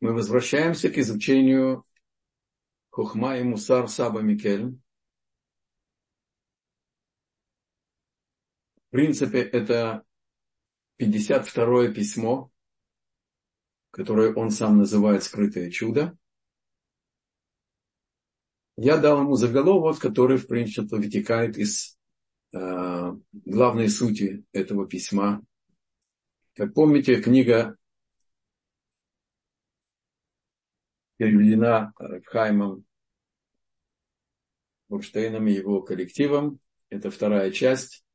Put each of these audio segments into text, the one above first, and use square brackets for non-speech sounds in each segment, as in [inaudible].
мы возвращаемся к изучению Хухма и Мусар Саба Микель. В принципе, это 52-е письмо, которое он сам называет «Скрытое чудо». Я дал ему заголовок, который, в принципе, вытекает из э, главной сути этого письма. Как помните, книга переведена Хаймом Бурштейном и его коллективом. Это вторая часть.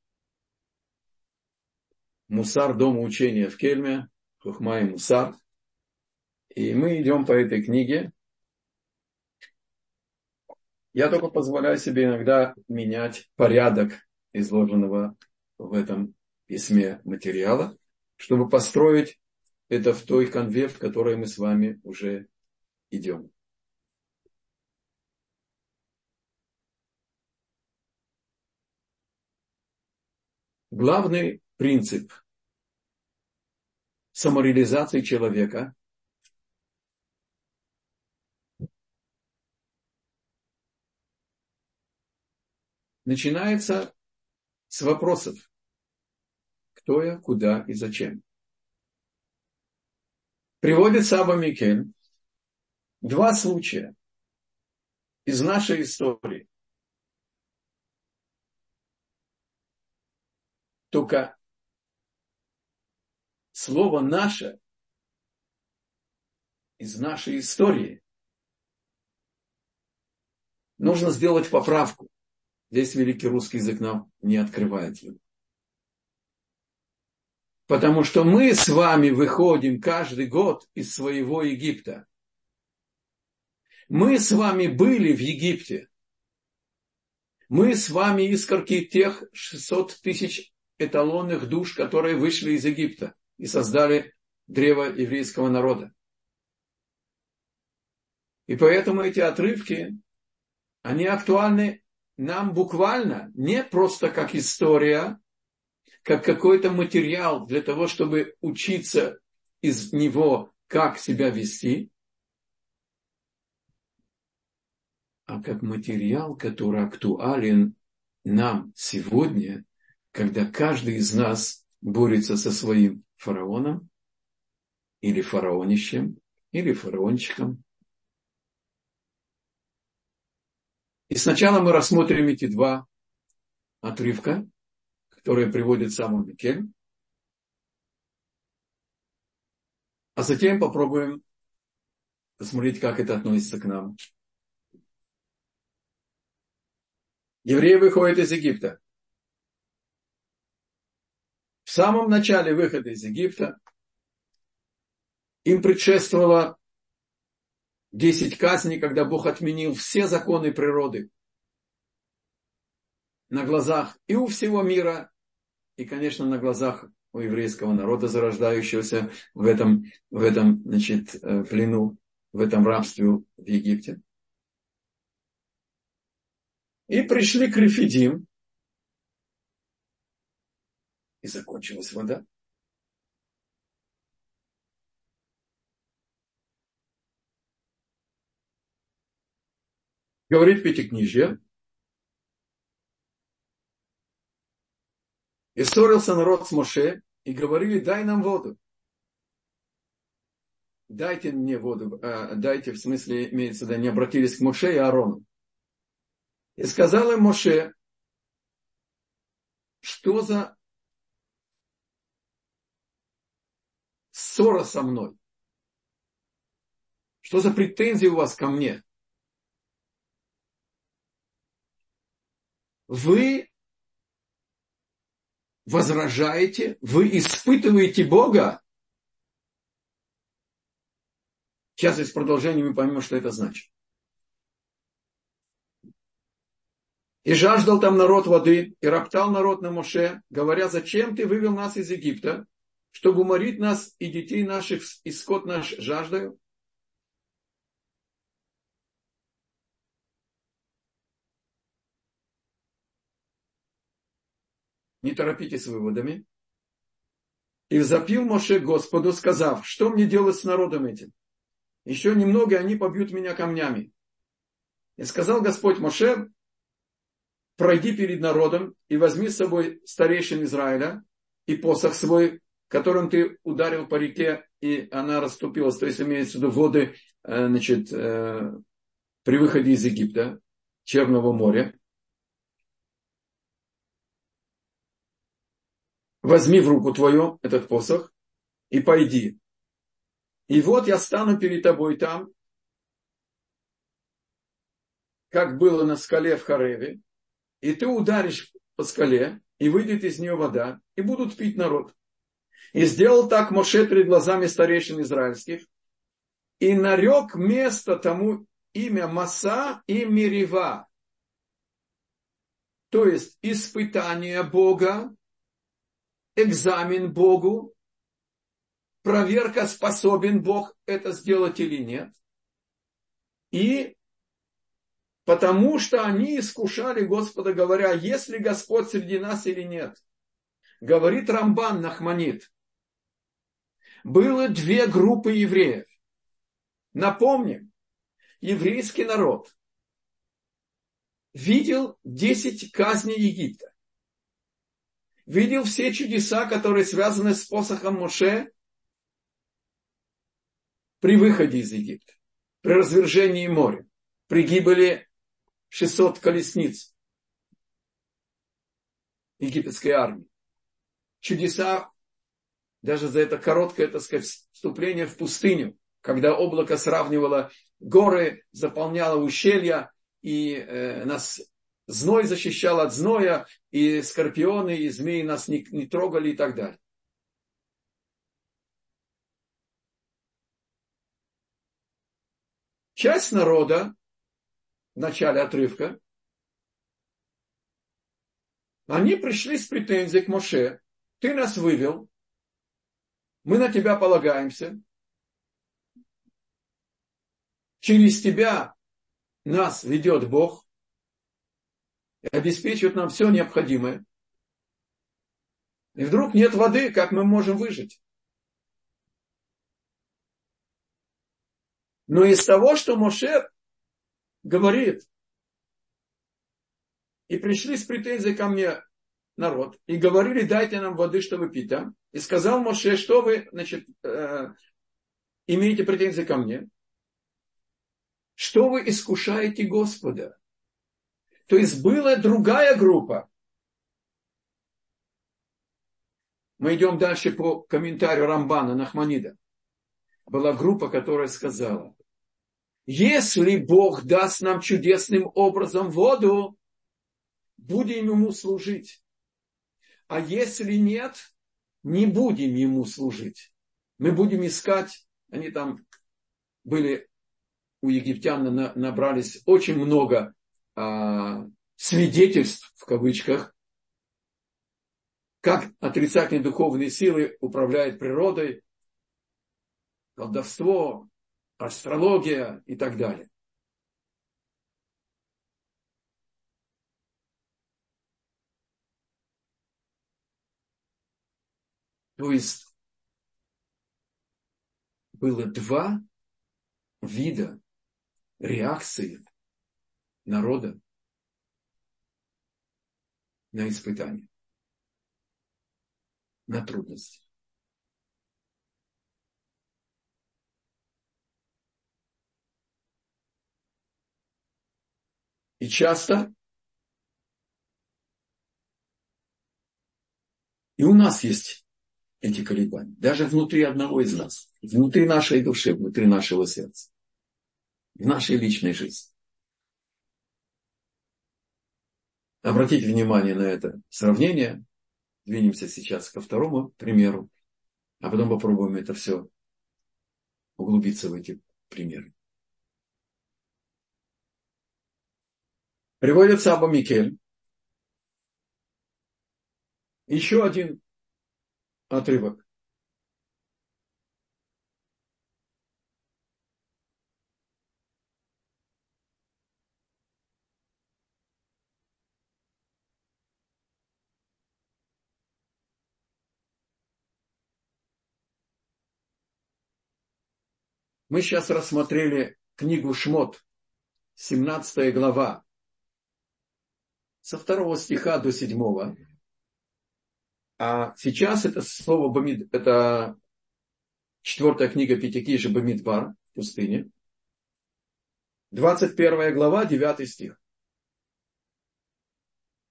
Мусар, дома учения в Кельме, Хухма и Мусар. И мы идем по этой книге. Я только позволяю себе иногда менять порядок изложенного в этом письме материала, чтобы построить это в той конве, в которой мы с вами уже идем. Главный принцип самореализации человека начинается с вопросов. Кто я, куда и зачем. Приводит Саба Микен Два случая из нашей истории. Только слово «наше» из нашей истории нужно сделать поправку. Здесь великий русский язык нам не открывает его. Потому что мы с вами выходим каждый год из своего Египта. Мы с вами были в Египте. Мы с вами искорки тех 600 тысяч эталонных душ, которые вышли из Египта и создали древо еврейского народа. И поэтому эти отрывки, они актуальны нам буквально, не просто как история, как какой-то материал для того, чтобы учиться из него, как себя вести, а как материал, который актуален нам сегодня, когда каждый из нас борется со своим фараоном или фараонищем, или фараончиком. И сначала мы рассмотрим эти два отрывка, которые приводит сам Микель, а затем попробуем посмотреть, как это относится к нам. Евреи выходят из Египта. В самом начале выхода из Египта им предшествовало 10 казней, когда Бог отменил все законы природы на глазах и у всего мира, и, конечно, на глазах у еврейского народа, зарождающегося в этом, в этом значит, э, плену, в этом рабстве в Египте. И пришли к Рефидим. И закончилась вода. Говорит Пятикнижье. И ссорился народ с Моше и говорили, дай нам воду. Дайте мне воду. Э, дайте, в смысле, имеется в виду, не обратились к Моше и Аарону. И сказал им Моше, что за ссора со мной? Что за претензии у вас ко мне? Вы возражаете, вы испытываете Бога. Сейчас из продолжения мы поймем, что это значит. И жаждал там народ воды, и роптал народ на Моше, говоря, зачем ты вывел нас из Египта, чтобы уморить нас и детей наших, и скот наш жаждаю? Не торопитесь с выводами. И запил Моше Господу, сказав, что мне делать с народом этим? Еще немного, и они побьют меня камнями. И сказал Господь Моше, пройди перед народом и возьми с собой старейшин Израиля и посох свой, которым ты ударил по реке, и она расступилась. То есть имеется в виду воды э, значит, э, при выходе из Египта, Черного моря. Возьми в руку твою этот посох и пойди. И вот я стану перед тобой там, как было на скале в Хареве, и ты ударишь по скале, и выйдет из нее вода, и будут пить народ. И сделал так Моше перед глазами старейшин израильских, и нарек место тому имя Маса и Мирива. То есть испытание Бога, экзамен Богу, проверка, способен Бог это сделать или нет. И потому что они искушали Господа, говоря, есть ли Господь среди нас или нет. Говорит Рамбан Нахманит. Было две группы евреев. Напомним, еврейский народ видел десять казней Египта. Видел все чудеса, которые связаны с посохом Моше при выходе из Египта, при развержении моря, при гибели 600 колесниц египетской армии. Чудеса, даже за это короткое, так сказать, вступление в пустыню, когда облако сравнивало горы, заполняло ущелья, и э, нас зной защищал от зноя, и скорпионы, и змеи нас не, не трогали и так далее. Часть народа в начале отрывка, они пришли с претензией к Моше. Ты нас вывел, мы на тебя полагаемся, через тебя нас ведет Бог и обеспечивает нам все необходимое. И вдруг нет воды, как мы можем выжить? Но из того, что Моше говорит, и пришли с претензией ко мне народ, и говорили, дайте нам воды, чтобы пить. А? И сказал Моше, что вы, значит, э, имеете претензии ко мне? Что вы искушаете Господа? То есть была другая группа. Мы идем дальше по комментарию Рамбана Нахманида была группа, которая сказала, если Бог даст нам чудесным образом воду, будем ему служить. А если нет, не будем ему служить. Мы будем искать, они там были, у египтян набрались очень много а, свидетельств, в кавычках, как отрицательные духовные силы управляют природой, колдовство, астрология и так далее. То есть было два вида реакции народа на испытание, на трудности. И часто и у нас есть эти колебания, даже внутри одного из нас, внутри нашей души, внутри нашего сердца, в нашей личной жизни. Обратите внимание на это сравнение. Двинемся сейчас ко второму примеру, а потом попробуем это все углубиться в эти примеры. Приводится Аба Микель. Еще один отрывок. Мы сейчас рассмотрели книгу Шмот, 17 глава, со второго стиха до седьмого. А сейчас это слово Бамид, это четвертая книга Пятикижа Бамидбар пустыне. 21 глава, 9 стих.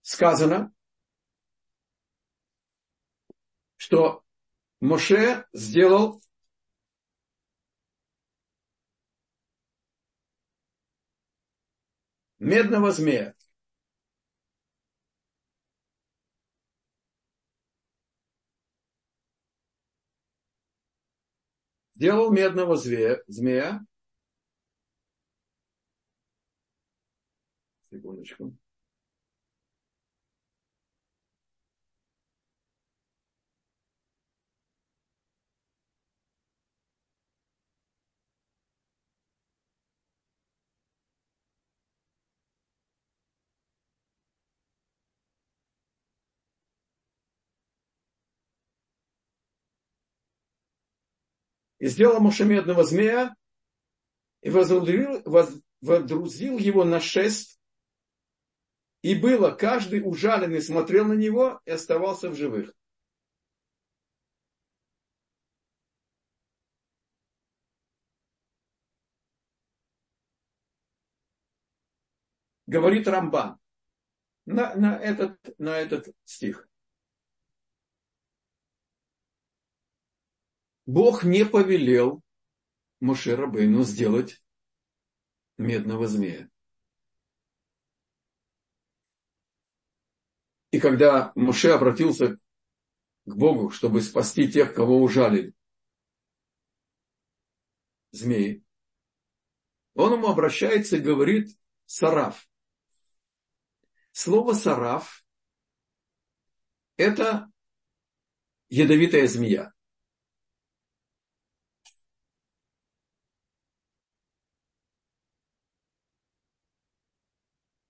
Сказано, что Моше сделал медного змея. Сделал медного змея, змея. Секундочку. И сделал Моше медного змея, и воздрузил, воздрузил его на шесть, и было, каждый ужаленный смотрел на него и оставался в живых. Говорит Рамбан на, на, этот, на этот стих. Бог не повелел Моше Рабейну сделать медного змея. И когда Моше обратился к Богу, чтобы спасти тех, кого ужалили змеи, он ему обращается и говорит «сараф». Слово «сараф» – это ядовитая змея.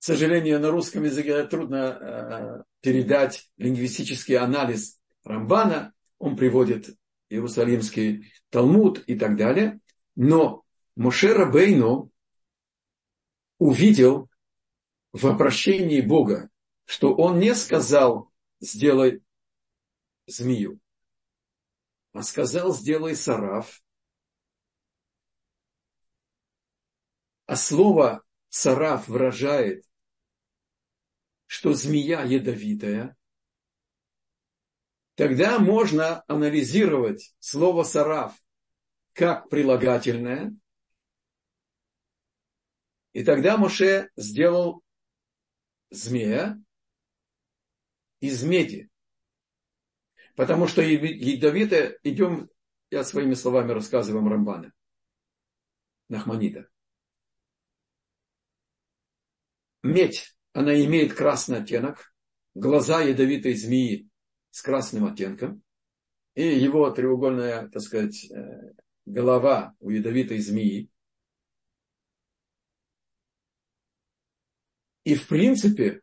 К сожалению, на русском языке трудно э, передать лингвистический анализ Рамбана. Он приводит Иерусалимский Талмуд и так далее. Но Моше Рабейну увидел в обращении Бога, что он не сказал «сделай змею», а сказал «сделай сараф». А слово «сараф» выражает что змея ядовитая, тогда можно анализировать слово сараф как прилагательное, и тогда Моше сделал змея из меди. Потому что ядовитое, идем, я своими словами рассказываю Рамбана, Нахманида. Медь она имеет красный оттенок, глаза ядовитой змеи с красным оттенком, и его треугольная, так сказать, э, голова у ядовитой змеи. И в принципе,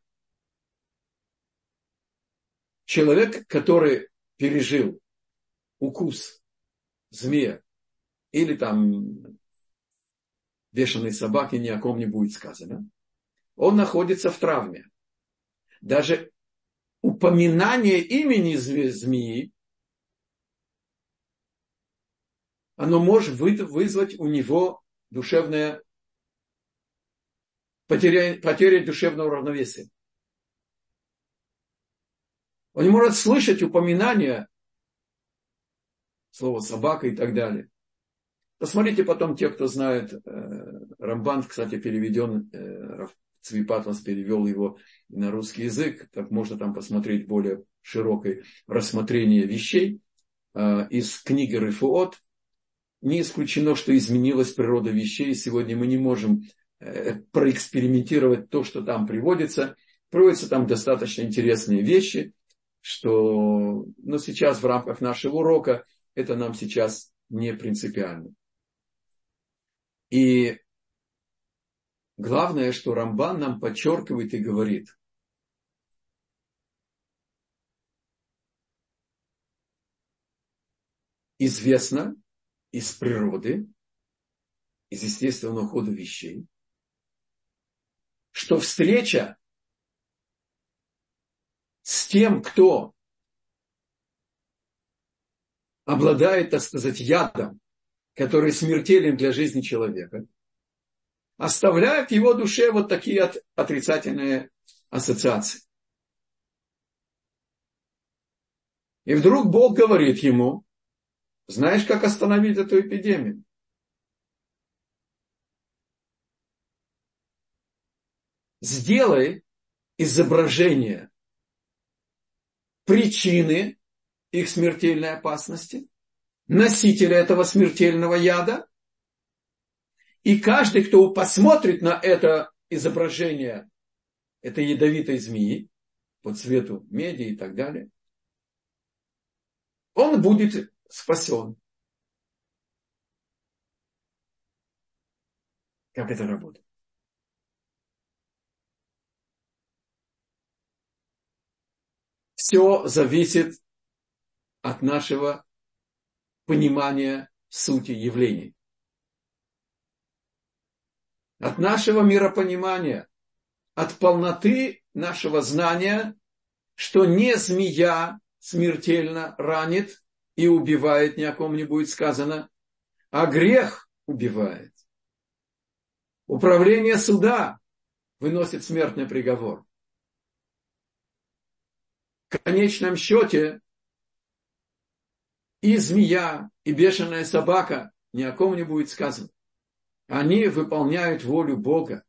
человек, который пережил укус змея или там бешеной собаки, ни о ком не будет сказано – он находится в травме. Даже упоминание имени змеи, оно может вызвать у него душевное потеря, потеря душевного равновесия. Он не может слышать упоминания слова собака и так далее. Посмотрите потом те, кто знает, э, Рамбан, кстати, переведен Цвипатлас перевел его на русский язык, так можно там посмотреть более широкое рассмотрение вещей. А, из книги Рефуот не исключено, что изменилась природа вещей. Сегодня мы не можем э, проэкспериментировать то, что там приводится. Приводятся там достаточно интересные вещи, что но сейчас в рамках нашего урока это нам сейчас не принципиально. И Главное, что Рамбан нам подчеркивает и говорит. Известно из природы, из естественного хода вещей, что встреча с тем, кто обладает, так сказать, ядом, который смертелен для жизни человека, оставляет в его душе вот такие от, отрицательные ассоциации. И вдруг Бог говорит ему, знаешь, как остановить эту эпидемию? Сделай изображение причины их смертельной опасности, носителя этого смертельного яда, и каждый, кто посмотрит на это изображение этой ядовитой змеи по цвету меди и так далее, он будет спасен. Как это работает? Все зависит от нашего понимания сути явлений. От нашего миропонимания, от полноты нашего знания, что не змея смертельно ранит и убивает, ни о ком не будет сказано, а грех убивает. Управление суда выносит смертный приговор. В конечном счете и змея, и бешеная собака, ни о ком не будет сказано. Они выполняют волю Бога.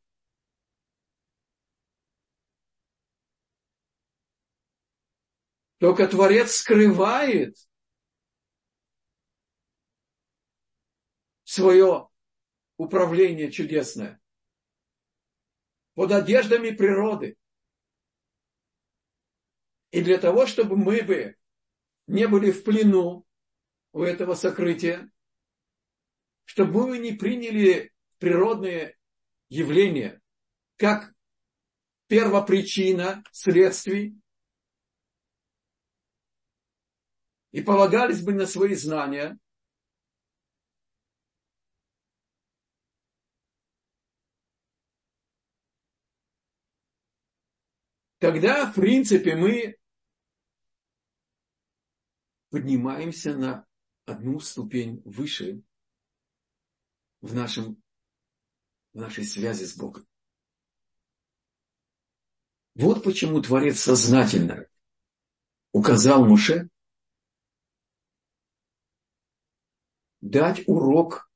Только Творец скрывает свое управление чудесное под одеждами природы. И для того, чтобы мы бы не были в плену у этого сокрытия, чтобы мы не приняли природные явления как первопричина следствий и полагались бы на свои знания, тогда, в принципе, мы поднимаемся на одну ступень выше в, нашем, в нашей связи с Богом. Вот почему Творец сознательно указал Муше дать урок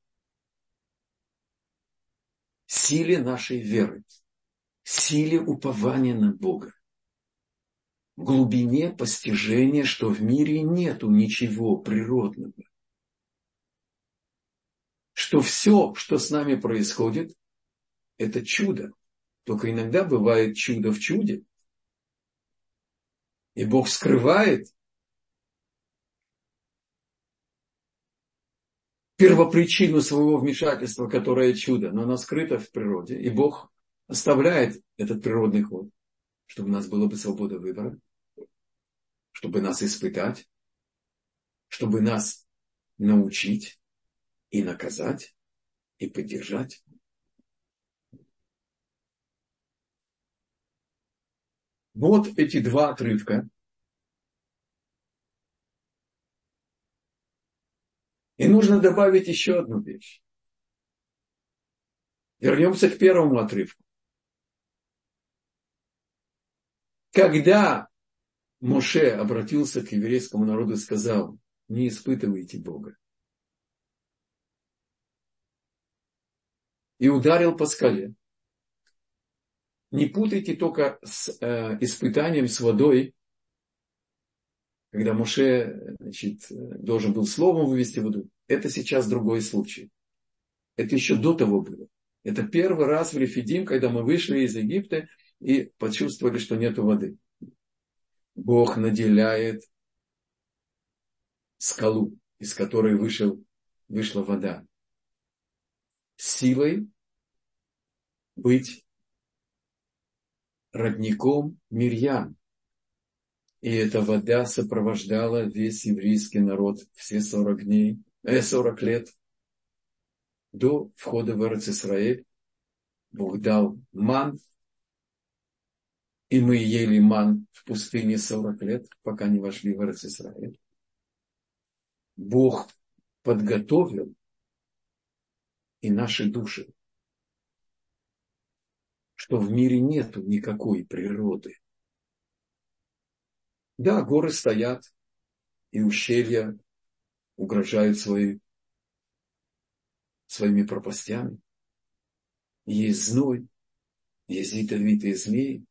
силе нашей веры, силе упования на Бога глубине постижения, что в мире нету ничего природного. Что все, что с нами происходит, это чудо. Только иногда бывает чудо в чуде. И Бог скрывает первопричину своего вмешательства, которое чудо, но оно скрыто в природе. И Бог оставляет этот природный ход, чтобы у нас была бы свобода выбора чтобы нас испытать, чтобы нас научить и наказать, и поддержать. Вот эти два отрывка. И нужно добавить еще одну вещь. Вернемся к первому отрывку. Когда Моше обратился к еврейскому народу и сказал, не испытывайте Бога. И ударил по скале. Не путайте только с э, испытанием с водой, когда Моше значит, должен был словом вывести воду. Это сейчас другой случай. Это еще до того было. Это первый раз в Рефидим, когда мы вышли из Египта и почувствовали, что нет воды. Бог наделяет скалу, из которой вышел, вышла вода, силой быть родником Мирьям. И эта вода сопровождала весь еврейский народ все 40 дней, э, 40 лет. до входа в Израиль Бог дал ман, и мы ели ман в пустыне 40 лет, пока не вошли в Израиль. Бог подготовил и наши души, что в мире нет никакой природы. Да, горы стоят, и ущелья угрожают свои, своими пропастями. Есть зной, есть ядовитые змеи.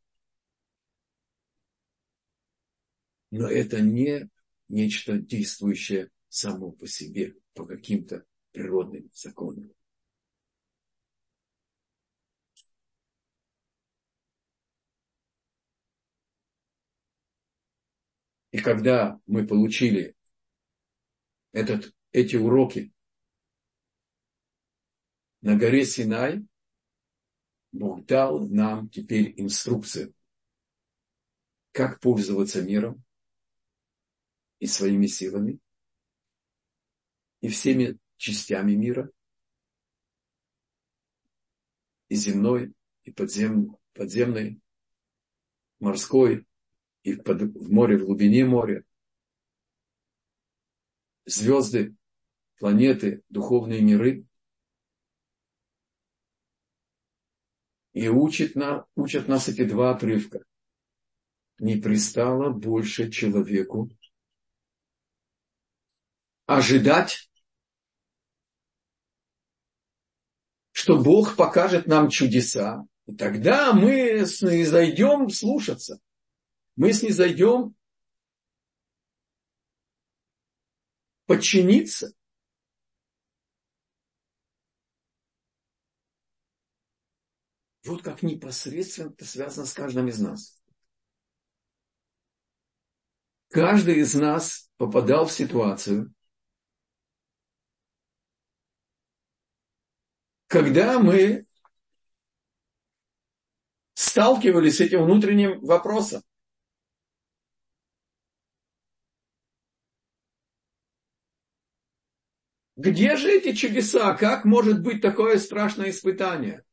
Но это не нечто действующее само по себе, по каким-то природным законам. И когда мы получили этот, эти уроки на горе Синай, Бог дал нам теперь инструкцию, как пользоваться миром и своими силами, и всеми частями мира, и земной, и подзем, подземной, морской, и под, в море, в глубине моря. Звезды, планеты, духовные миры. И учит на, учат нас эти два отрывка. Не пристало больше человеку ожидать, что Бог покажет нам чудеса, и тогда мы зайдем слушаться мы снизойдем подчиниться. Вот как непосредственно это связано с каждым из нас. Каждый из нас попадал в ситуацию, когда мы сталкивались с этим внутренним вопросом. Где же эти чудеса? Как может быть такое страшное испытание?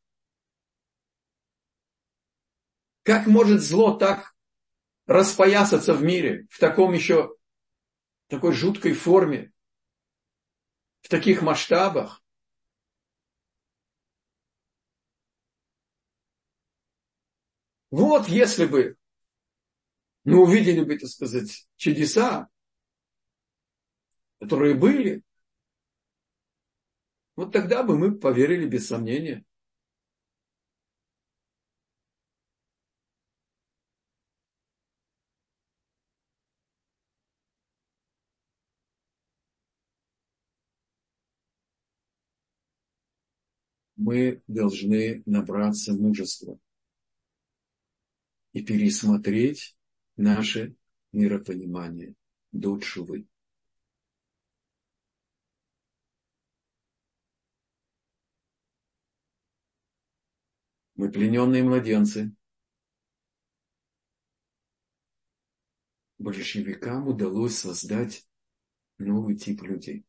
Как может зло так распоясаться в мире, в таком еще, такой жуткой форме, в таких масштабах? Вот если бы мы увидели бы, так сказать, чудеса, которые были, вот тогда бы мы поверили без сомнения. Мы должны набраться мужества и пересмотреть наше миропонимание до Мы плененные младенцы. Большевикам удалось создать новый тип людей.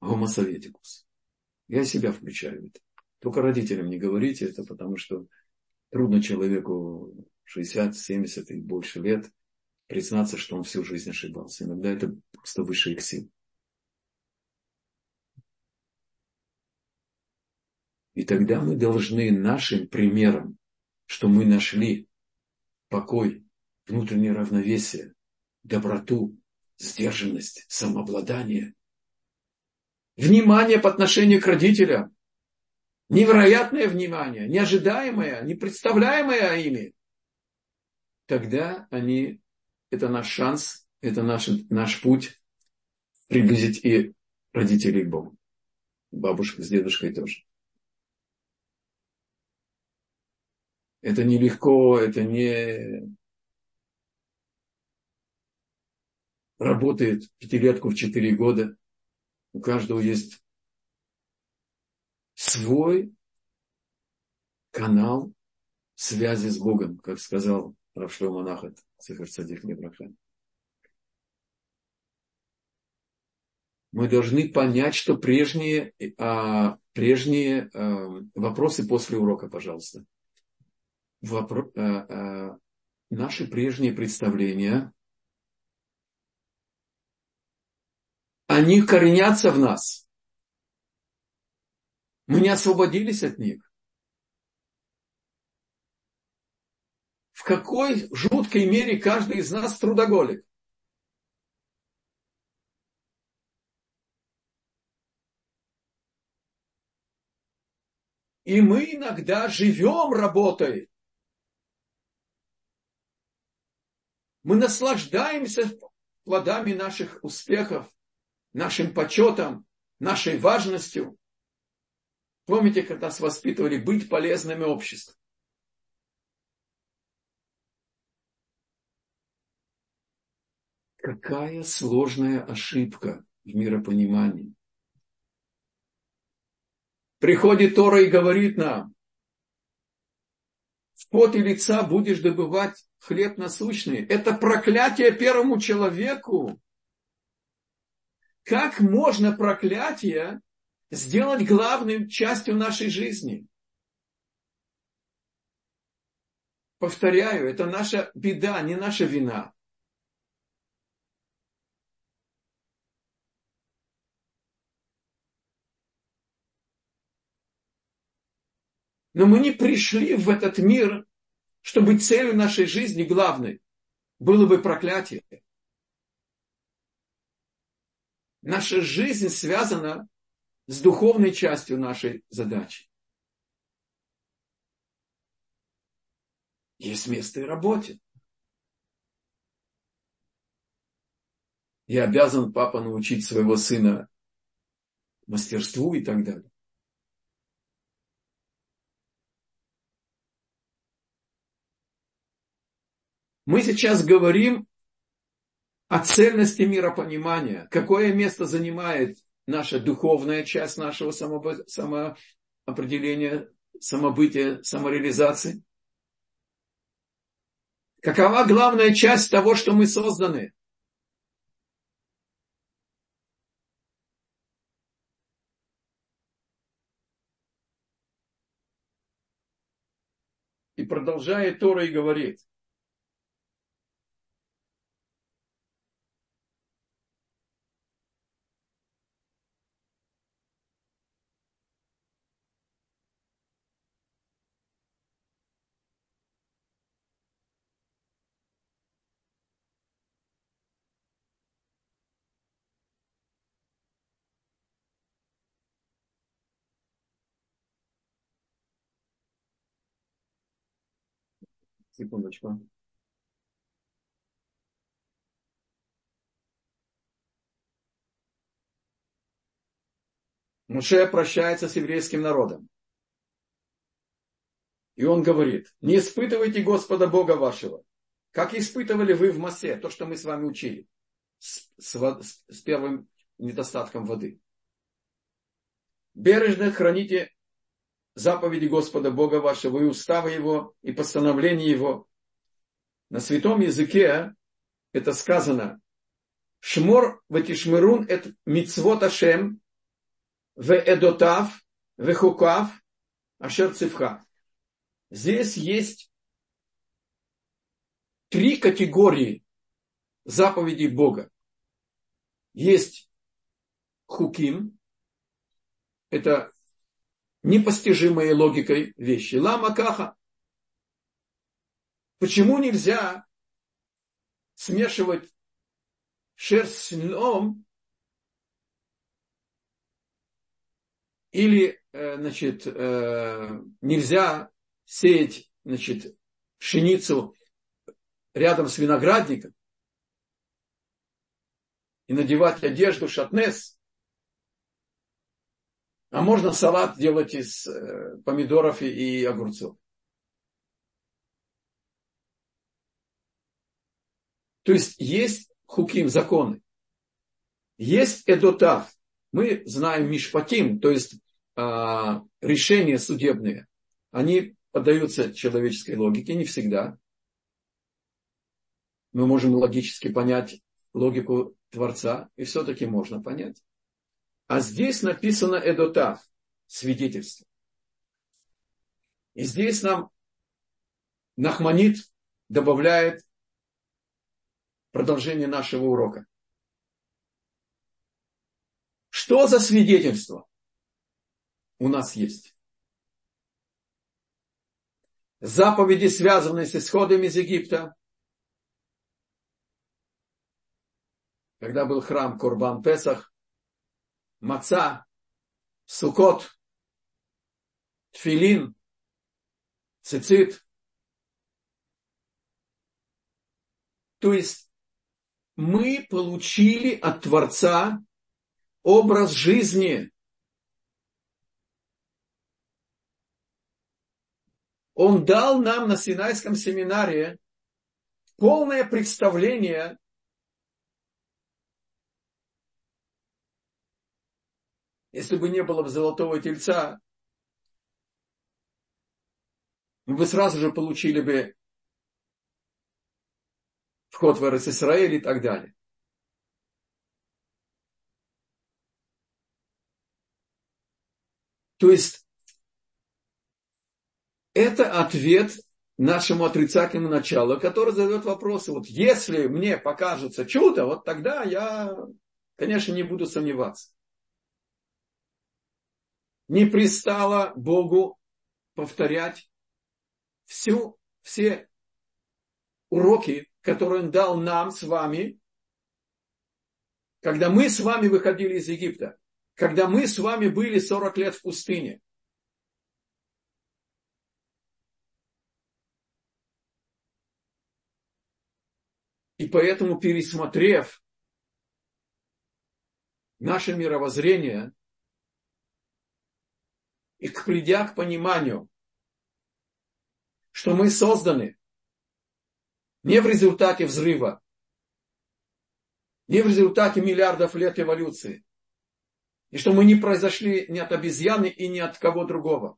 Homo советикус. Я себя включаю в это. Только родителям не говорите это, потому что трудно человеку 60, 70 и больше лет признаться, что он всю жизнь ошибался. Иногда это просто выше их сил. И тогда мы должны нашим примером, что мы нашли покой, внутреннее равновесие, доброту, сдержанность, самообладание, внимание по отношению к родителям, невероятное внимание, неожидаемое, непредставляемое ими, тогда они, это наш шанс, это наш, наш путь приблизить и родителей к Богу. Бабушка с дедушкой тоже. Это нелегко, это не работает пятилетку в четыре года. У каждого есть свой канал связи с Богом, как сказал Равшло Монахат, Цифр Цадик Лебрахан. мы должны понять, что прежние, а, прежние а, вопросы после урока, пожалуйста. Вопро, а, а, наши прежние представления, они коренятся в нас. Мы не освободились от них. В какой жуткой мере каждый из нас трудоголик. И мы иногда живем работой. Мы наслаждаемся плодами наших успехов, нашим почетом, нашей важностью. Помните, когда нас воспитывали быть полезными обществу? Какая сложная ошибка в миропонимании. Приходит Тора и говорит нам, в поте лица будешь добывать хлеб насущный. Это проклятие первому человеку. Как можно проклятие сделать главной частью нашей жизни? Повторяю, это наша беда, не наша вина. Но мы не пришли в этот мир, чтобы целью нашей жизни главной было бы проклятие. Наша жизнь связана с духовной частью нашей задачи. Есть место и работе. Я обязан папа научить своего сына мастерству и так далее. Мы сейчас говорим о цельности миропонимания. Какое место занимает наша духовная часть нашего самоопределения, самобытия, самореализации? Какова главная часть того, что мы созданы? И продолжает Тора и говорит – Секундочку. Муше прощается с еврейским народом. И он говорит, не испытывайте Господа Бога вашего, как испытывали вы в Масе, то, что мы с вами учили, с, с, с первым недостатком воды. Бережно храните заповеди Господа Бога вашего и уставы Его, и постановления Его. На святом языке это сказано Шмор ватишмерун это мицвот Ашем в эдотав в хукав ашер цифха. Здесь есть три категории заповедей Бога. Есть хуким, это непостижимой логикой вещи. Лама каха. Почему нельзя смешивать шерсть с льном или, э, значит, э, нельзя сеять, значит, пшеницу рядом с виноградником и надевать одежду шатнес, а можно салат делать из э, помидоров и огурцов. То есть есть хуким, законы. Есть эдотав. Мы знаем мишпатим, то есть а, решения судебные. Они поддаются человеческой логике, не всегда. Мы можем логически понять логику Творца, и все-таки можно понять. А здесь написано Эдотав, свидетельство. И здесь нам Нахманит добавляет продолжение нашего урока. Что за свидетельство у нас есть? Заповеди, связанные с исходом из Египта. Когда был храм Курбан Песах, Маца, Сукот, Тфилин, Цицит. То есть мы получили от Творца образ жизни. Он дал нам на Синайском семинаре полное представление Если бы не было бы золотого тельца, мы бы сразу же получили бы вход в Израиль и так далее. То есть это ответ нашему отрицательному началу, который задает вопросы. Вот если мне покажется чудо, вот тогда я, конечно, не буду сомневаться. Не пристало Богу повторять всю, все уроки, которые Он дал нам с вами, когда мы с вами выходили из Египта когда мы с вами были 40 лет в пустыне. И поэтому, пересмотрев наше мировоззрение и придя к пониманию, что мы созданы не в результате взрыва, не в результате миллиардов лет эволюции, и что мы не произошли ни от обезьяны и ни от кого другого.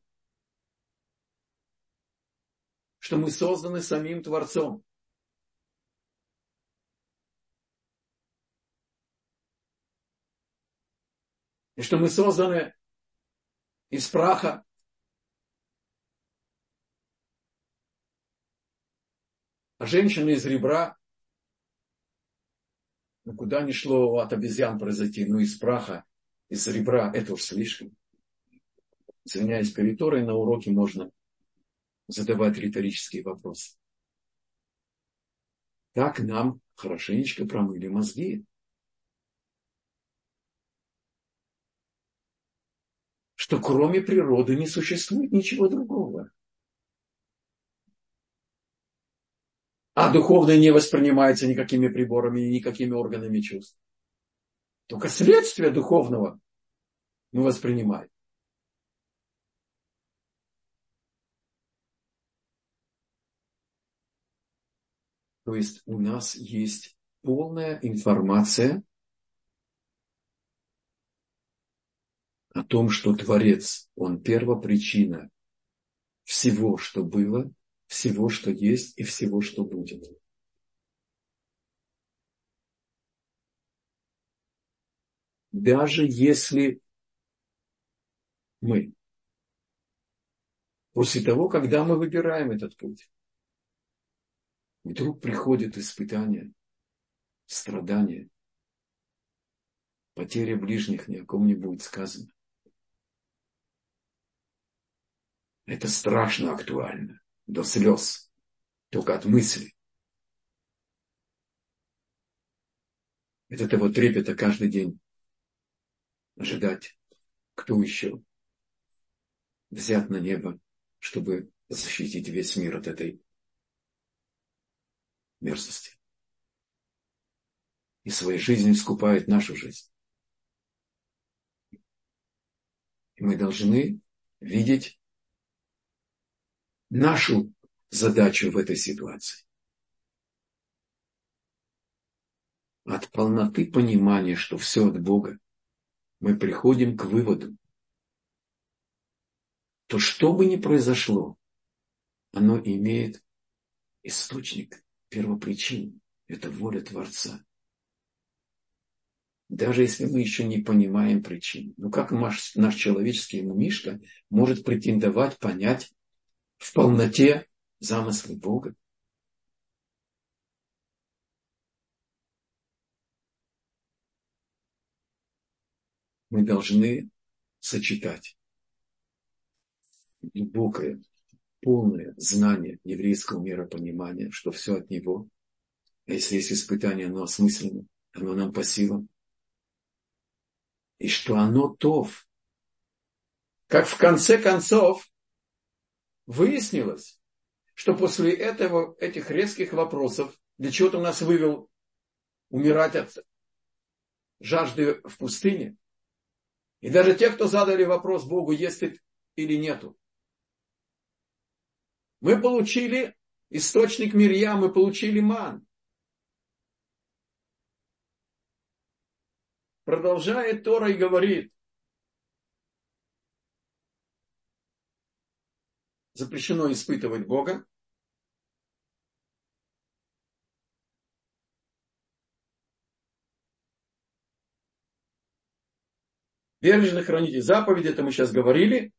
Что мы созданы самим Творцом. И что мы созданы из праха. А женщина из ребра. Ну, куда ни шло от обезьян произойти, ну, из праха из ребра, это уж слишком. Извиняюсь перед Торой, на уроке можно задавать риторические вопросы. Так нам хорошенечко промыли мозги. Что кроме природы не существует ничего другого. А духовное не воспринимается никакими приборами и никакими органами чувств. Только следствие духовного мы воспринимаем. То есть у нас есть полная информация о том, что Творец, Он первопричина всего, что было, всего, что есть и всего, что будет. даже если мы, после того, когда мы выбираем этот путь, вдруг приходит испытание, страдание, потеря ближних, ни о ком не будет сказано. Это страшно актуально, до слез, только от мысли. Это того трепета каждый день ожидать, кто еще взят на небо, чтобы защитить весь мир от этой мерзости. И своей жизнью скупает нашу жизнь. И мы должны видеть нашу задачу в этой ситуации. От полноты понимания, что все от Бога, мы приходим к выводу, то что бы ни произошло, оно имеет источник, первопричину. Это воля Творца. даже если мы еще не понимаем причин. Ну как наш, наш человеческий умишка может претендовать понять в полноте замыслы Бога? Мы должны сочетать глубокое, полное знание еврейского миропонимания, что все от него. А если есть испытание, оно осмысленно, оно нам по силам. И что оно тов. Как в конце концов выяснилось, что после этого, этих резких вопросов, для чего то нас вывел умирать от жажды в пустыне, и даже те, кто задали вопрос Богу, есть ли или нету. Мы получили источник Мирья, мы получили ман. Продолжает Тора и говорит, запрещено испытывать Бога, Бережно храните заповеди, это мы сейчас говорили,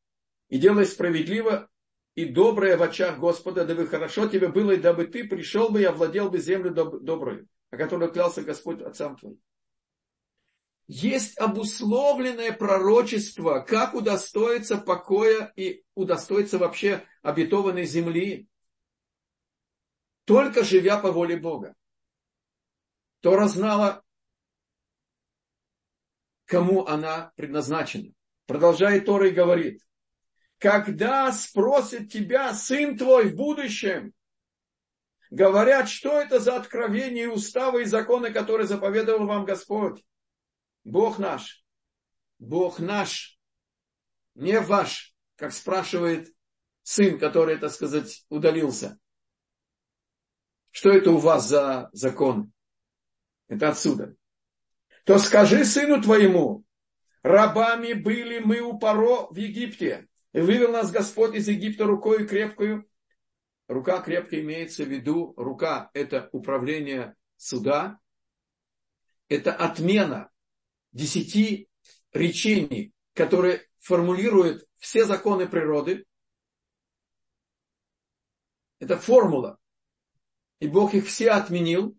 и делай справедливо и доброе в очах Господа, дабы хорошо тебе было, и дабы ты пришел бы и овладел бы землю доб- добрую, о которой клялся Господь отцам твоим. Есть обусловленное пророчество, как удостоиться покоя и удостоиться вообще обетованной земли, только живя по воле Бога. Тора знала кому она предназначена. Продолжает Тора и говорит, когда спросит тебя сын твой в будущем, говорят, что это за откровения, уставы и законы, которые заповедовал вам Господь. Бог наш, Бог наш, не ваш, как спрашивает сын, который, так сказать, удалился. Что это у вас за закон? Это отсюда то скажи сыну твоему, рабами были мы у Паро в Египте, и вывел нас Господь из Египта рукой крепкую. Рука крепкая имеется в виду, рука – это управление суда, это отмена десяти речений, которые формулируют все законы природы. Это формула. И Бог их все отменил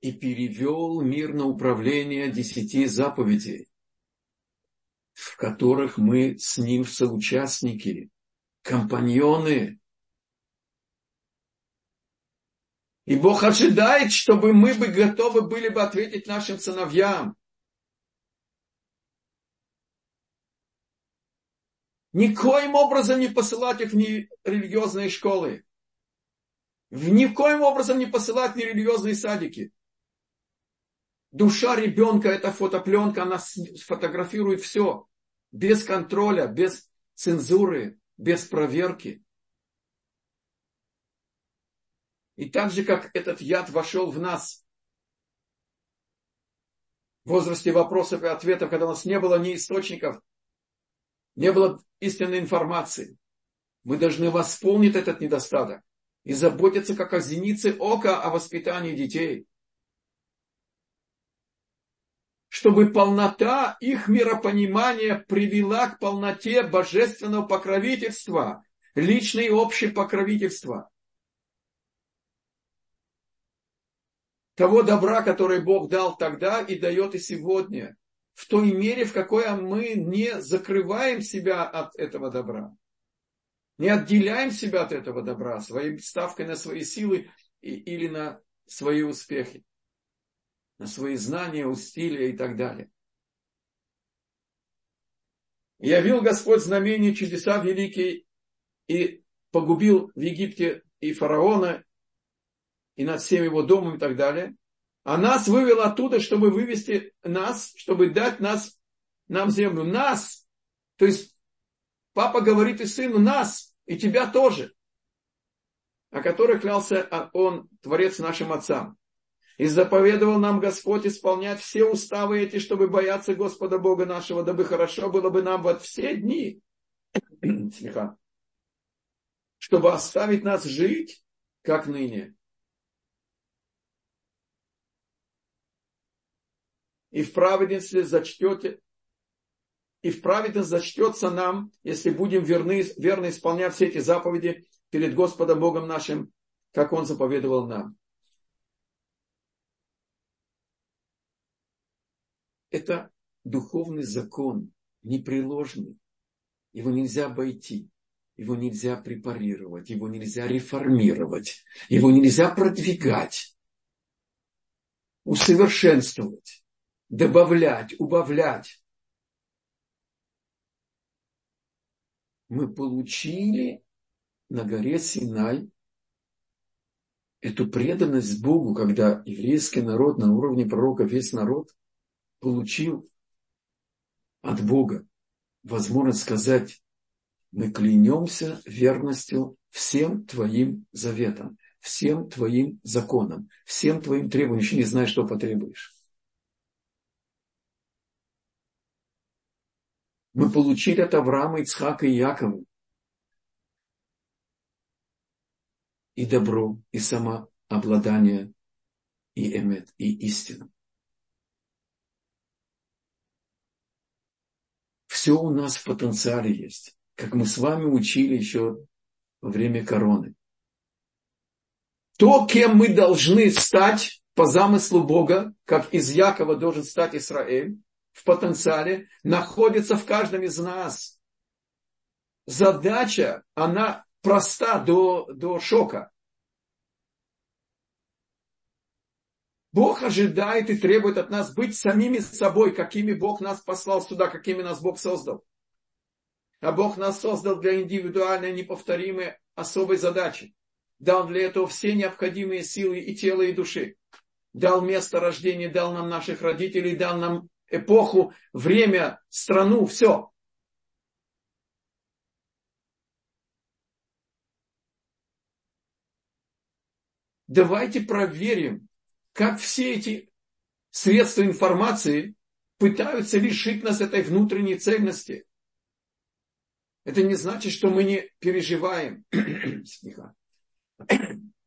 и перевел мир на управление десяти заповедей, в которых мы с ним соучастники, компаньоны. И Бог ожидает, чтобы мы бы готовы были бы ответить нашим сыновьям. Никоим образом не посылать их в религиозные школы. Никоим образом не посылать в нерелигиозные садики. Душа ребенка – это фотопленка, она сфотографирует все. Без контроля, без цензуры, без проверки. И так же, как этот яд вошел в нас в возрасте вопросов и ответов, когда у нас не было ни источников, не было истинной информации, мы должны восполнить этот недостаток и заботиться как о зенице ока о воспитании детей – чтобы полнота их миропонимания привела к полноте божественного покровительства, личное и общее покровительство. Того добра, который Бог дал тогда и дает и сегодня, в той мере, в какой мы не закрываем себя от этого добра, не отделяем себя от этого добра своей ставкой на свои силы или на свои успехи на свои знания, усилия и так далее. Явил Господь знамения, чудеса великие, и погубил в Египте и фараона, и над всем его домом и так далее. А нас вывел оттуда, чтобы вывести нас, чтобы дать нас, нам землю. Нас! То есть папа говорит и сыну, нас, и тебя тоже, о которых клялся он, Творец нашим отцам. И заповедовал нам Господь исполнять все уставы эти, чтобы бояться Господа Бога нашего, дабы хорошо было бы нам вот все дни, [clears throat] смеха, чтобы оставить нас жить, как ныне. И в праведности зачтете, и в праведность зачтется нам, если будем верны, верно исполнять все эти заповеди перед Господом Богом нашим, как Он заповедовал нам. Это духовный закон, непреложный. Его нельзя обойти, его нельзя препарировать, его нельзя реформировать, его нельзя продвигать, усовершенствовать, добавлять, убавлять. Мы получили на горе Синай эту преданность Богу, когда еврейский народ на уровне пророка, весь народ получил от Бога возможность сказать, мы клянемся верностью всем твоим заветам, всем твоим законам, всем твоим требованиям, еще не знаю, что потребуешь. Мы получили от Авраама, Ицхака и Якова и добро, и самообладание, и эмет, и истину. Все у нас в потенциале есть, как мы с вами учили еще во время короны. То, кем мы должны стать по замыслу Бога, как из Якова должен стать Израиль, в потенциале, находится в каждом из нас. Задача, она проста до, до шока. Бог ожидает и требует от нас быть самими собой, какими Бог нас послал сюда, какими нас Бог создал. А Бог нас создал для индивидуальной, неповторимой, особой задачи. Дал для этого все необходимые силы и тела, и души. Дал место рождения, дал нам наших родителей, дал нам эпоху, время, страну, все. Давайте проверим, как все эти средства информации пытаются лишить нас этой внутренней цельности. Это не значит, что мы не переживаем. [clears throat]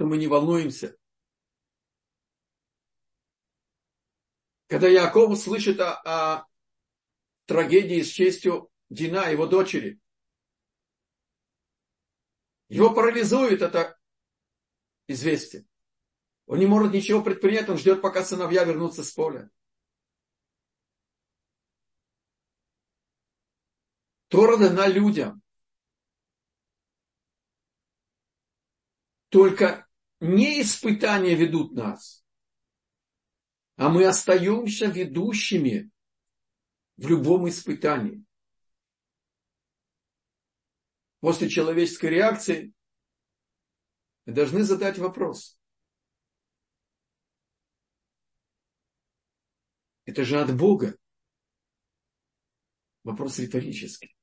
что мы не волнуемся. Когда Яков слышит о, о трагедии с честью Дина, его дочери, его парализует это известие. Он не может ничего предпринять, он ждет, пока сыновья вернутся с поля. Тора дана людям. Только не испытания ведут нас, а мы остаемся ведущими в любом испытании после человеческой реакции, мы должны задать вопрос. Это же от Бога. Вопрос риторический.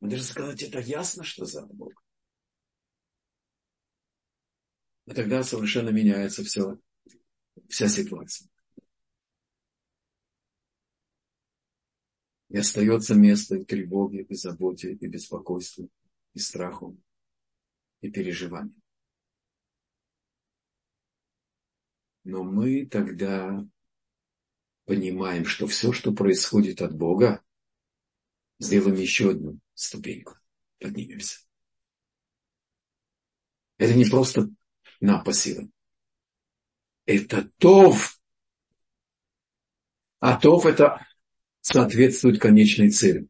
Мы должны сказать, это ясно, что за от Бога. И тогда совершенно меняется все, вся ситуация. И остается место и тревоге, и заботе, и беспокойству, и страху, и переживанию. Но мы тогда понимаем, что все, что происходит от Бога, сделаем еще одну ступеньку, поднимемся. Это не просто на по силам. Это тов. А тов это соответствует конечной цели.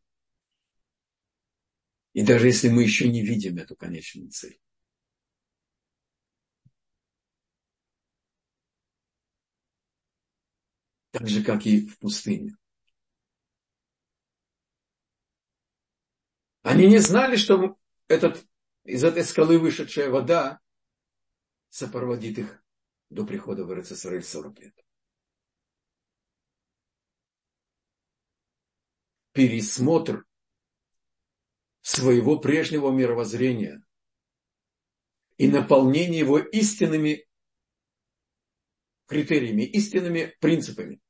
И даже если мы еще не видим эту конечную цель. Так же, как и в пустыне. Они не знали, что этот, из этой скалы вышедшая вода сопроводит их до прихода в Израиль 40 лет. пересмотр своего прежнего мировоззрения и наполнение его истинными критериями, истинными принципами.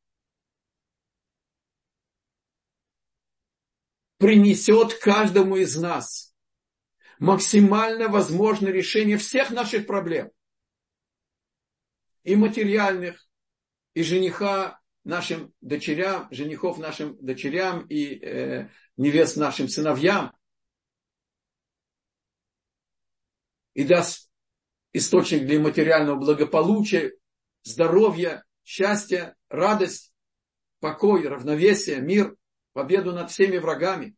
Принесет каждому из нас максимально возможное решение всех наших проблем. И материальных, и жениха нашим дочерям, женихов нашим дочерям и э, невест нашим сыновьям. И даст источник для материального благополучия, здоровья, счастья, радость, покой, равновесие, мир, победу над всеми врагами.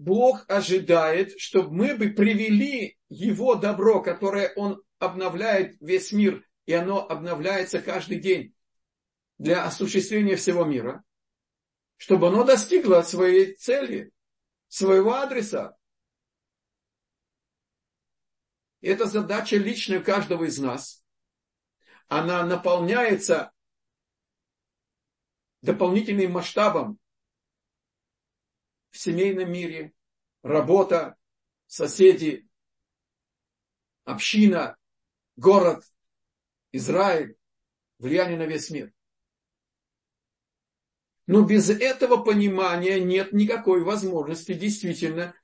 Бог ожидает, чтобы мы бы привели Его добро, которое Он обновляет весь мир, и оно обновляется каждый день для осуществления всего мира, чтобы оно достигло своей цели, своего адреса. Это задача личная каждого из нас. Она наполняется дополнительным масштабом в семейном мире, работа, соседи, община, город, Израиль, влияние на весь мир. Но без этого понимания нет никакой возможности действительно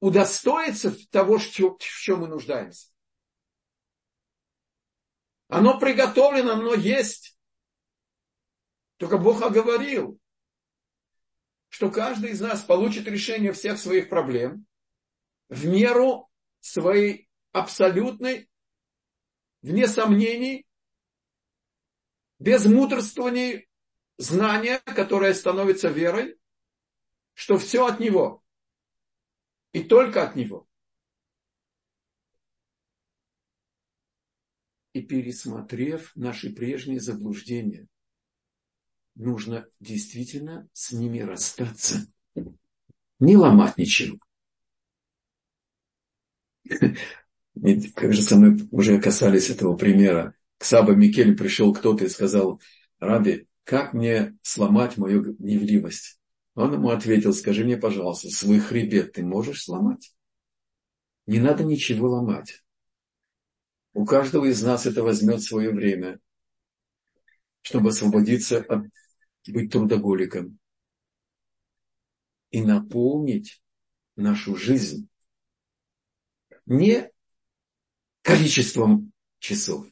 удостоиться того, в чем мы нуждаемся. Оно приготовлено, оно есть. Только Бог оговорил, что каждый из нас получит решение всех своих проблем в меру своей абсолютной, вне сомнений, без мудрствований, знания, которое становится верой, что все от Него. И только от Него. И пересмотрев наши прежние заблуждения, нужно действительно с ними расстаться. Не ломать ничего. Как же со мной уже касались этого примера. К Саба Микеле пришел кто-то и сказал, Раби, как мне сломать мою гневливость? Он ему ответил, скажи мне, пожалуйста, свой хребет ты можешь сломать? Не надо ничего ломать. У каждого из нас это возьмет свое время, чтобы освободиться от быть трудоголиком и наполнить нашу жизнь не количеством часов,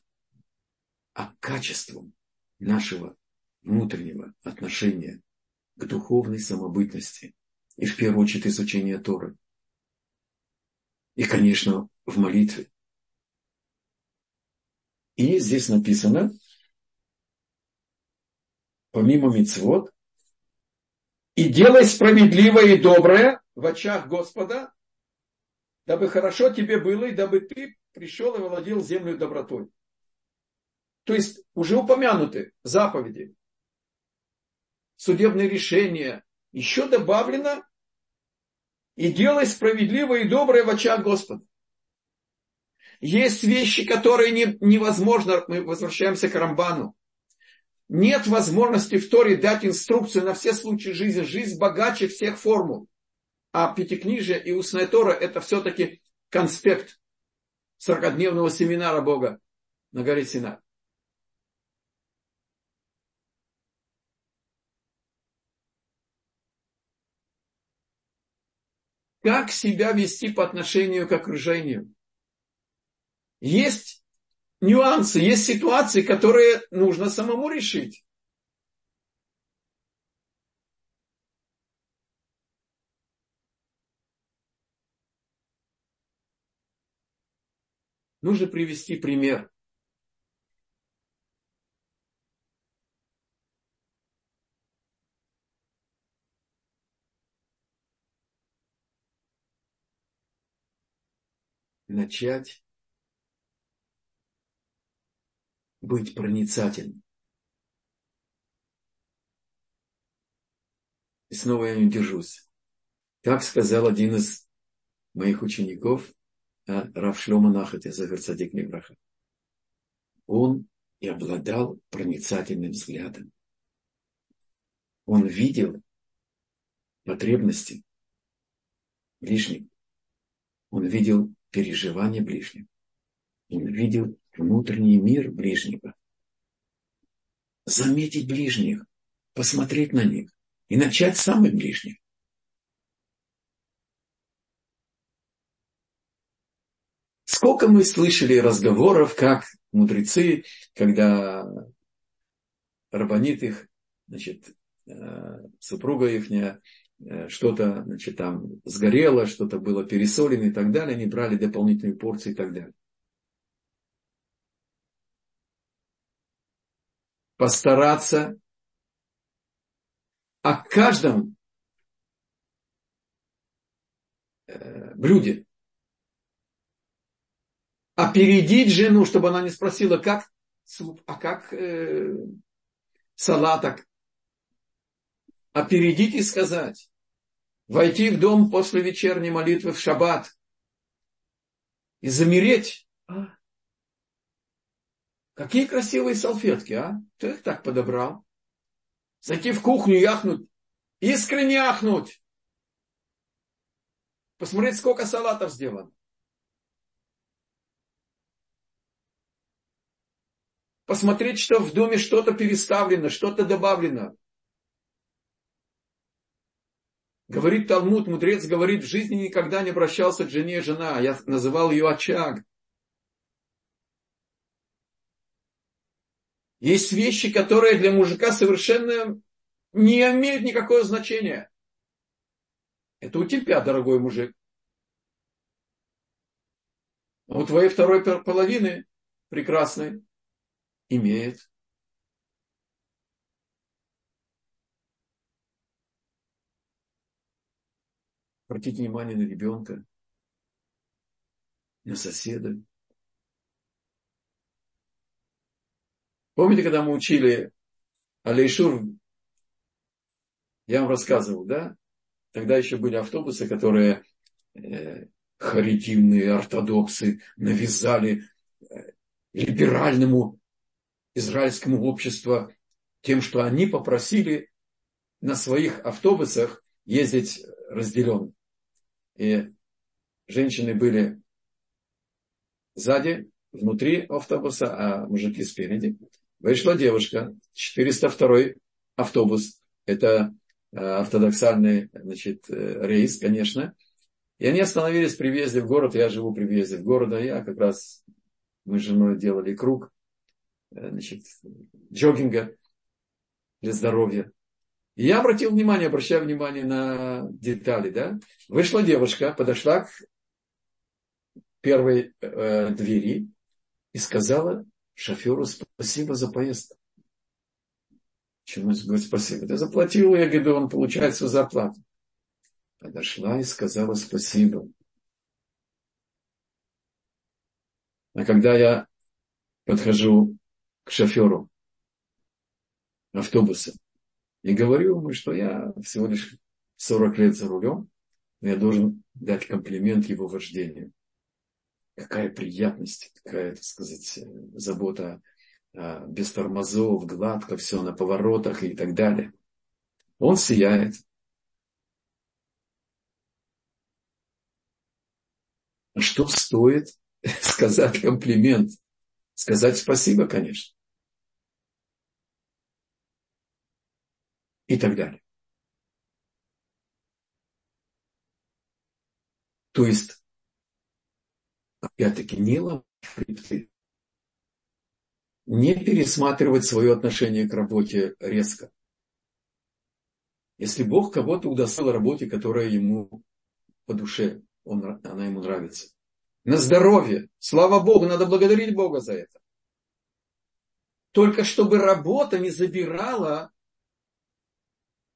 а качеством нашего внутреннего отношения к духовной самобытности. И в первую очередь изучение Торы. И, конечно, в молитве. И здесь написано, помимо мицвод, и делай справедливое и доброе в очах Господа, дабы хорошо тебе было, и дабы ты пришел и владел землю добротой. То есть уже упомянуты заповеди, судебные решения, еще добавлено и делай справедливое и доброе в очах Господа. Есть вещи, которые не, невозможно, мы возвращаемся к Рамбану. Нет возможности в Торе дать инструкцию на все случаи жизни. Жизнь богаче всех формул. А Пятикнижие и Устная Тора это все-таки конспект 40-дневного семинара Бога на горе Синай. как себя вести по отношению к окружению. Есть нюансы, есть ситуации, которые нужно самому решить. Нужно привести пример. начать быть проницательным. И снова я не держусь. Как сказал один из моих учеников, а, Равшлема Нахати, Заверцадик Мибраха, он и обладал проницательным взглядом. Он видел потребности ближних. Он видел переживания ближних. Он видел внутренний мир ближнего. Заметить ближних, посмотреть на них и начать с самых ближних. Сколько мы слышали разговоров, как мудрецы, когда рабонит их, значит, э, супруга их э, что-то, значит, там сгорело, что-то было пересолено и так далее, они брали дополнительные порции и так далее. Постараться о каждом э, блюде опередить жену, чтобы она не спросила, как а как э, салаток. Опередить и сказать. Войти в дом после вечерней молитвы в шаббат и замереть. А? Какие красивые салфетки, а? Кто их так подобрал? Зайти в кухню и ахнуть. Искренне ахнуть. Посмотреть, сколько салатов сделано. посмотреть, что в доме что-то переставлено, что-то добавлено. Говорит Талмуд, мудрец говорит, в жизни никогда не обращался к жене жена, я называл ее очаг. Есть вещи, которые для мужика совершенно не имеют никакого значения. Это у тебя, дорогой мужик. А у твоей второй половины прекрасной имеет. Обратите внимание на ребенка, на соседа. Помните, когда мы учили Алейшур, я вам рассказывал, да? Тогда еще были автобусы, которые э, харитивные ортодоксы навязали э, либеральному израильскому обществу тем, что они попросили на своих автобусах ездить разделенно. И женщины были сзади, внутри автобуса, а мужики спереди. Вышла девушка, 402 автобус. Это э, ортодоксальный значит, э, рейс, конечно. И они остановились при въезде в город. Я живу при въезде в город. Я как раз, мы с женой делали круг. Э, значит, джогинга для здоровья. И я обратил внимание, обращаю внимание на детали, да. Вышла девушка, подошла к первой э, двери и сказала шоферу спасибо за поездку. Чему говорит спасибо? Ты заплатил, я говорю, он получает свою зарплату. Подошла и сказала спасибо. А когда я подхожу к шоферу автобуса и говорю ему, что я всего лишь 40 лет за рулем, но я должен дать комплимент его вождению. Какая приятность, какая, так сказать, забота а, без тормозов, гладко, все на поворотах и так далее. Он сияет. А что стоит [laughs] сказать комплимент Сказать спасибо, конечно. И так далее. То есть, опять-таки, не ловить не пересматривать свое отношение к работе резко. Если Бог кого-то удостоил работе, которая ему по душе, он, она ему нравится, на здоровье. Слава Богу, надо благодарить Бога за это. Только чтобы работа не забирала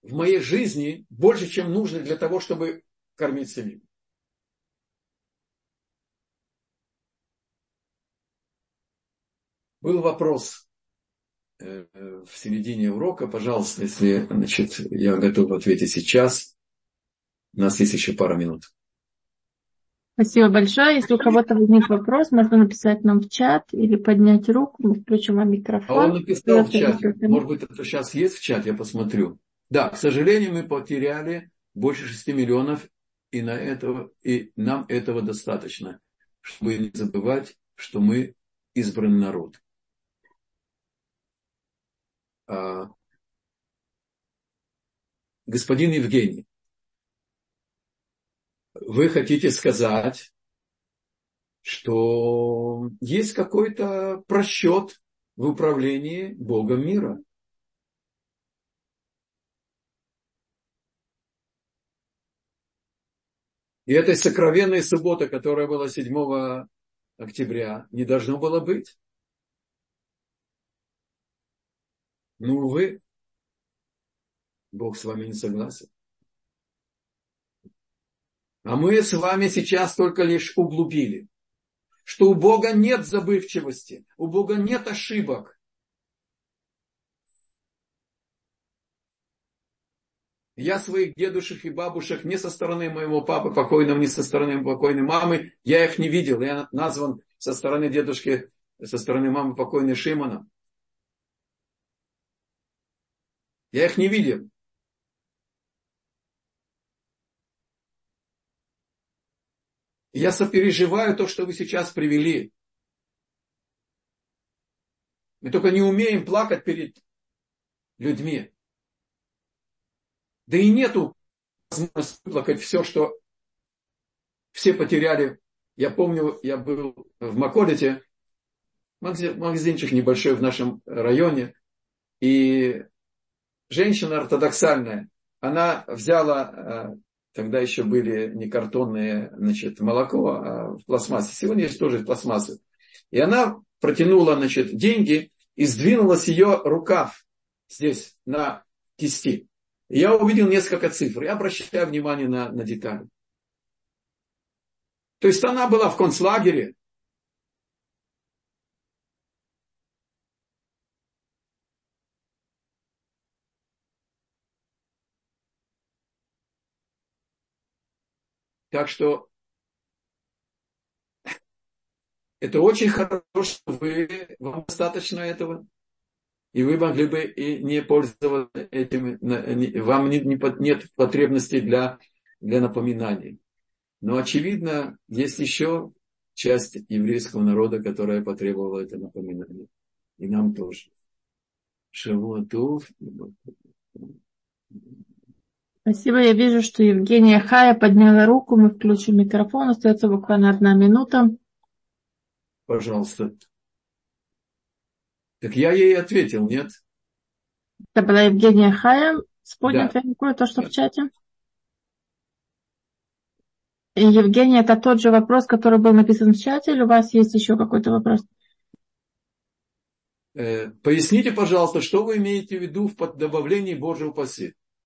в моей жизни больше, чем нужно для того, чтобы кормить семью. Был вопрос э, в середине урока. Пожалуйста, если значит, я готов ответить сейчас. У нас есть еще пара минут. Спасибо большое. Если у кого-то возник вопрос, можно написать нам в чат или поднять руку, мы включим вам микрофон. А он написал в чат. Может быть, это сейчас есть в чат, я посмотрю. Да, к сожалению, мы потеряли больше 6 миллионов, и, на этого, и нам этого достаточно, чтобы не забывать, что мы избранный народ. А, господин Евгений, вы хотите сказать, что есть какой-то просчет в управлении Богом мира. И этой сокровенной субботы, которая была 7 октября, не должно было быть. Ну, увы, Бог с вами не согласен. А мы с вами сейчас только лишь углубили, что у Бога нет забывчивости, у Бога нет ошибок. Я своих дедушек и бабушек не со стороны моего папы покойного, не со стороны покойной мамы, я их не видел. Я назван со стороны дедушки, со стороны мамы покойной Шимона. Я их не видел. Я сопереживаю то, что вы сейчас привели. Мы только не умеем плакать перед людьми. Да и нету возможности плакать все, что все потеряли. Я помню, я был в Маколите, магазинчик небольшой в нашем районе, и женщина ортодоксальная, она взяла э, Тогда еще были не картонные, значит, молоко, а в пластмассе. Сегодня есть тоже пластмассы. И она протянула, значит, деньги, и сдвинулась ее рукав здесь, на кисти. И я увидел несколько цифр. Я обращаю внимание на, на детали. То есть она была в концлагере, Так что это очень хорошо, что вы, вам достаточно этого. И вы могли бы и не пользоваться этим, вам не, не, нет потребности для, для напоминаний. Но очевидно, есть еще часть еврейского народа, которая потребовала это напоминание. И нам тоже. Шавуатов. Спасибо. Я вижу, что Евгения Хая подняла руку. Мы включим микрофон. Остается буквально одна минута. Пожалуйста. Так я ей ответил, нет? Это была Евгения Хая с поднятой да. рукой, то, что да. в чате. И Евгения, это тот же вопрос, который был написан в чате, или у вас есть еще какой-то вопрос? Э, поясните, пожалуйста, что вы имеете в виду в добавлении Божьего упаси?